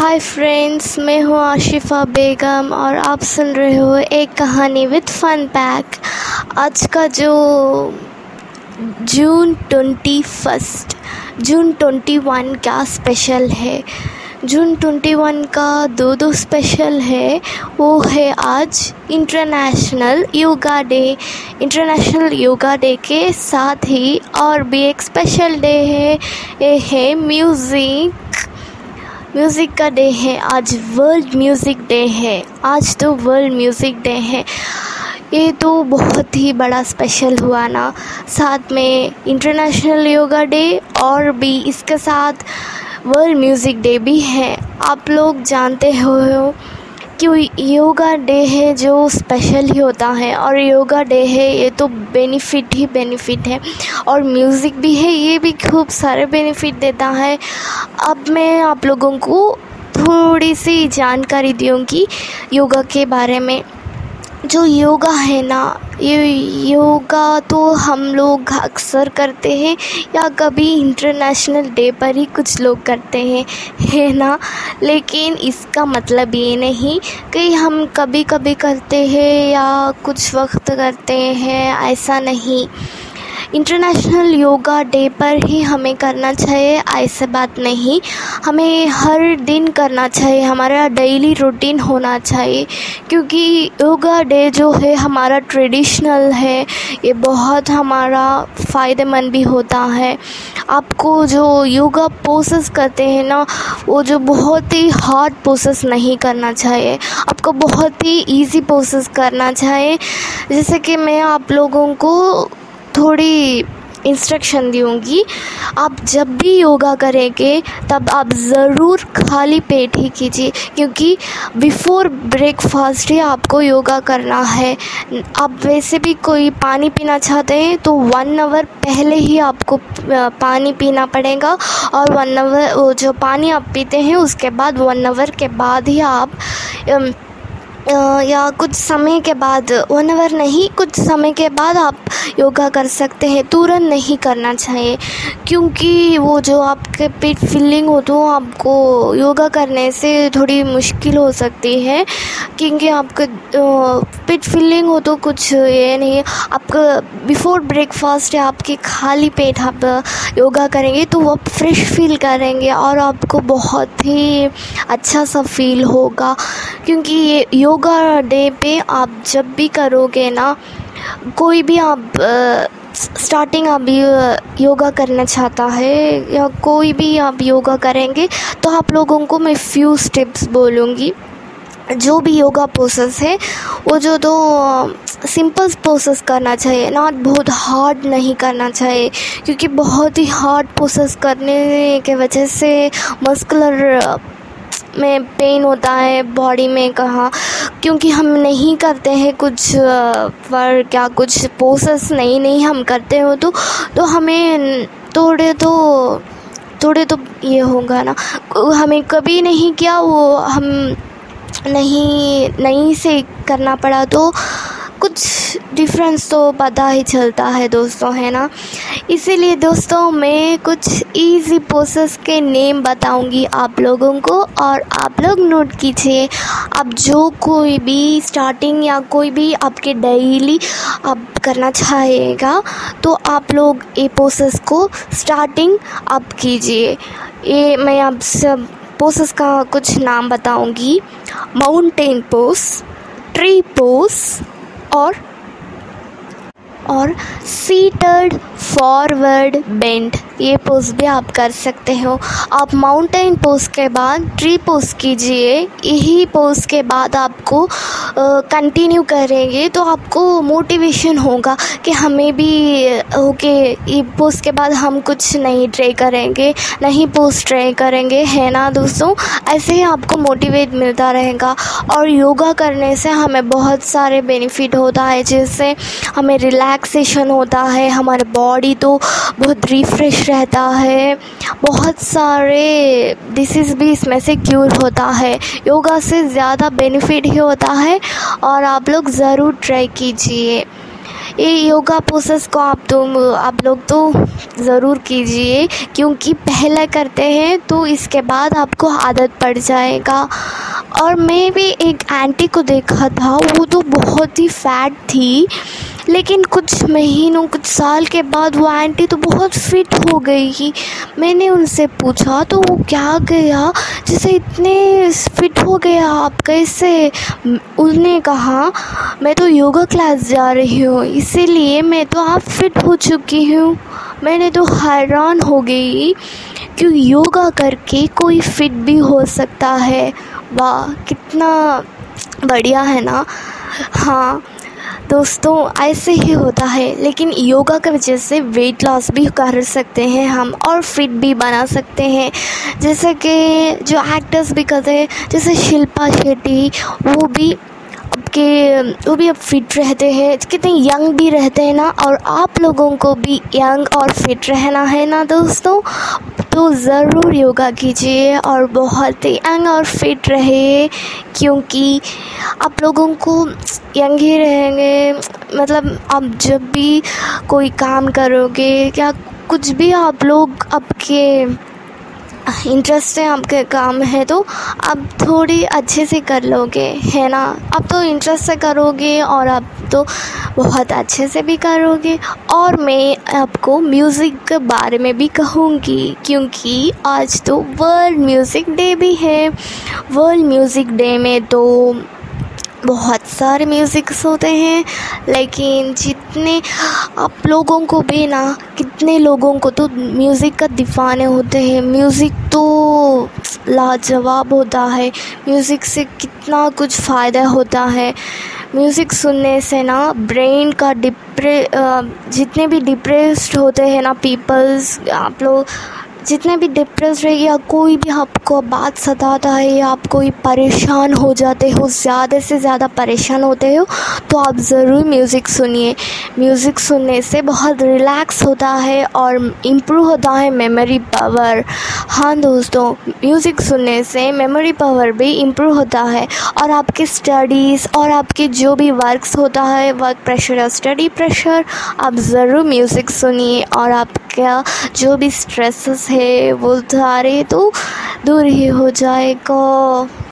Hi friends मैं हूँ आशिफ़ा बेगम और आप सुन रहे हो एक कहानी विद फन पैक आज का जो June twenty first June twenty one का स्पेशल है? जून ट्वेंटी वन का दो दो स्पेशल है। वो है आज international yoga day international yoga day के साथ ही और भी एक स्पेशल डे है। ये है म्यूज़िक म्यूज़िक का डे है, आज वर्ल्ड म्यूज़िक डे है, आज तो वर्ल्ड म्यूज़िक डे है। ये तो बहुत ही बड़ा स्पेशल हुआ ना। साथ में इंटरनेशनल योगा डे और भी इसके साथ वर्ल्ड म्यूज़िक डे भी है। आप लोग जानते हो कि योगा डे है जो स्पेशल ही होता है और योगा डे है, ये तो बेनिफिट ही बेनिफिट है। और म्यूज़िक भी है, ये भी खूब सारे बेनिफिट देता है। अब मैं आप लोगों को थोड़ी सी जानकारी दूँगी योगा के बारे में। जो योगा है ना, ये योगा तो हम लोग अक्सर करते हैं, या कभी इंटरनेशनल डे पर ही कुछ लोग करते हैं, है ना? लेकिन इसका मतलब ये नहीं कि हम कभी कभी करते हैं या कुछ वक्त करते हैं, ऐसा नहीं। इंटरनेशनल योगा डे पर ही हमें करना चाहिए, ऐसे बात नहीं। हमें हर दिन करना चाहिए, हमारा डेली रूटीन होना चाहिए, क्योंकि योगा डे जो है हमारा ट्रेडिशनल है, ये बहुत हमारा फ़ायदेमंद भी होता है। आपको जो योगा पोसेस करते हैं ना, वो जो बहुत ही हार्ड पोसेस नहीं करना चाहिए। आपको बहुत ही इजी पोसेस करना चाहिए। जैसे कि मैं आप लोगों को थोड़ी इंस्ट्रक्शन दूँगी। आप जब भी योगा करेंगे, तब आप ज़रूर खाली पेट ही कीजिए, क्योंकि बिफ़ोर ब्रेकफास्ट ही आपको योगा करना है। आप वैसे भी कोई पानी पीना चाहते हैं तो वन आवर पहले ही आपको पानी पीना पड़ेगा, और वन आवर जो पानी आप पीते हैं, उसके बाद वन आवर के बाद ही आप या कुछ समय के बाद वन आवर नहीं, कुछ समय के बाद आप योगा कर सकते हैं। तुरंत नहीं करना चाहिए, क्योंकि वो जो आपके पेट फीलिंग हो तो आपको योगा करने से थोड़ी मुश्किल हो सकती है। क्योंकि आपके पेट फीलिंग हो तो कुछ ये नहीं आपका बिफोर ब्रेकफास्ट या आपके खाली पेट आप योगा करेंगे तो आप फ्रेश फील करेंगे और आपको बहुत ही अच्छा सा फील होगा। क्योंकि ये योगा डे पे, आप जब भी करोगे ना, कोई भी आप स्टार्टिंग आप योगा करना चाहता है या कोई भी आप योगा करेंगे तो आप लोगों को मैं फ्यू स्टेप्स बोलूँगी। जो भी योगा पोसेस है, वो जो तो सिंपल पोसेस करना चाहिए, ना बहुत हार्ड नहीं करना चाहिए, क्योंकि बहुत ही हार्ड पोसेस करने के वजह से मस्कुलर में पेन होता है बॉडी में कहाँ, क्योंकि हम नहीं करते हैं कुछ पर क्या कुछ पोसेस नहीं नहीं हम करते हो तो तो हमें थोड़े तो थोड़े तो ये होगा ना, हमें कभी नहीं किया वो हम नहीं नहीं से करना पड़ा तो कुछ डिफरेंस तो पता ही चलता है दोस्तों, है ना? इसीलिए दोस्तों, मैं कुछ इजी पोसेस के नेम बताऊँगी आप लोगों को और आप लोग नोट कीजिए। अब जो कोई भी स्टार्टिंग या कोई भी आपके डेली आप करना चाहेगा तो आप लोग ये पोसेस को स्टार्टिंग आप कीजिए। ये मैं आप सब पोसेस का कुछ नाम बताऊँगी। माउंटेन पोस ट्री पोस और और सीटर्ड फॉरवर्ड बेंड ये पोज भी आप कर सकते हो। आप माउंटेन पोज के बाद ट्री पोज कीजिए। यही पोज के बाद आपको कंटिन्यू करेंगे तो आपको मोटिवेशन होगा कि हमें भी ओके ये पोज के बाद हम कुछ नहीं ट्राई करेंगे, नहीं पोज ट्राई करेंगे। है ना दोस्तों? ऐसे ही आपको मोटिवेट मिलता रहेगा। और योगा करने से हमें बहुत सारे बेनिफिट होता है। जिससे हमें रिलैक्सेशन होता है, हमारे बॉडी तो बहुत रिफ्रेश रहता है। बहुत सारे डिसीज़ भी इसमें से क्यूर होता है। योगा से ज़्यादा बेनिफिट ही होता है और आप लोग ज़रूर ट्राई कीजिए। ये योगा प्रोसेस को आप तो आप लोग तो ज़रूर कीजिए, क्योंकि पहले करते हैं तो इसके बाद आपको आदत पड़ जाएगा। और मैं भी एक आंटी को देखा था, वो तो बहुत ही फैट थी, लेकिन कुछ महीनों, कुछ साल के बाद वो आंटी तो बहुत फिट हो गई मैंने उनसे पूछा तो वो क्या गया? जैसे इतने फिट हो गया आप, कैसे? उन्होंने कहा, मैं तो योगा क्लास जा रही हूँ, इसीलिए मैं तो आप फिट हो चुकी हूँ। मैंने तो हैरान हो गई कि योगा करके कोई फिट भी हो सकता है। वाह, कितना बढ़िया है ना? हाँ दोस्तों, ऐसे ही होता है, लेकिन योगा की वजह से वेट लॉस भी कर सकते हैं हम और फिट भी बना सकते हैं। जैसे कि जो एक्टर्स भी करते हैं, जैसे शिल्पा शेट्टी, वो भी आपके वो भी अब फिट रहते हैं। कितने यंग भी रहते हैं ना, और आप लोगों को भी यंग और फिट रहना है ना, दोस्तों? तो ज़रूर योगा कीजिए और बहुत ही यंग और फिट रहे, क्योंकि आप लोगों को यंग ही रहेंगे। मतलब आप जब भी कोई काम करोगे या कुछ भी आप लोग आपके इंटरेस्ट है आपके काम है तो आप थोड़ी अच्छे से कर लोगे, है ना? आप तो इंटरेस्ट से करोगे और आप तो बहुत अच्छे से भी करोगे। और मैं आपको म्यूज़िक के बारे में भी कहूँगी, क्योंकि आज तो वर्ल्ड म्यूज़िक डे भी है। वर्ल्ड म्यूज़िक डे में तो बहुत सारे म्यूज़िक्स होते हैं, लेकिन जितने आप लोगों को भी ना, कितने लोगों को तो म्यूज़िक का दीवाने होते हैं। म्यूज़िक तो लाजवाब होता है। म्यूज़िक से कितना कुछ फ़ायदा होता है। म्यूज़िक सुनने से ना ब्रेन का डिप्रे जितने भी डिप्रेस्ड होते हैं ना पीपल्स आप लोग जितने भी डिप्रेस रहे या कोई भी आपको बात सताता है या आप कोई परेशान हो जाते हो, ज़्यादा से ज़्यादा परेशान होते हो तो आप ज़रूर म्यूज़िक सुनिए। म्यूज़िक सुनने से बहुत रिलैक्स होता है और इम्प्रूव होता है मेमोरी पावर हाँ दोस्तों म्यूज़िक सुनने से मेमोरी पावर भी इम्प्रूव होता है और आपके स्टडीज़ और आपके जो भी वर्क्स होता है वर्क प्रेशर या स्टडी प्रेशर आप ज़रूर म्यूज़िक सुनिए और आपका जो भी स्ट्रेसेस है वो सारे तो दूर ही हो जाएगा।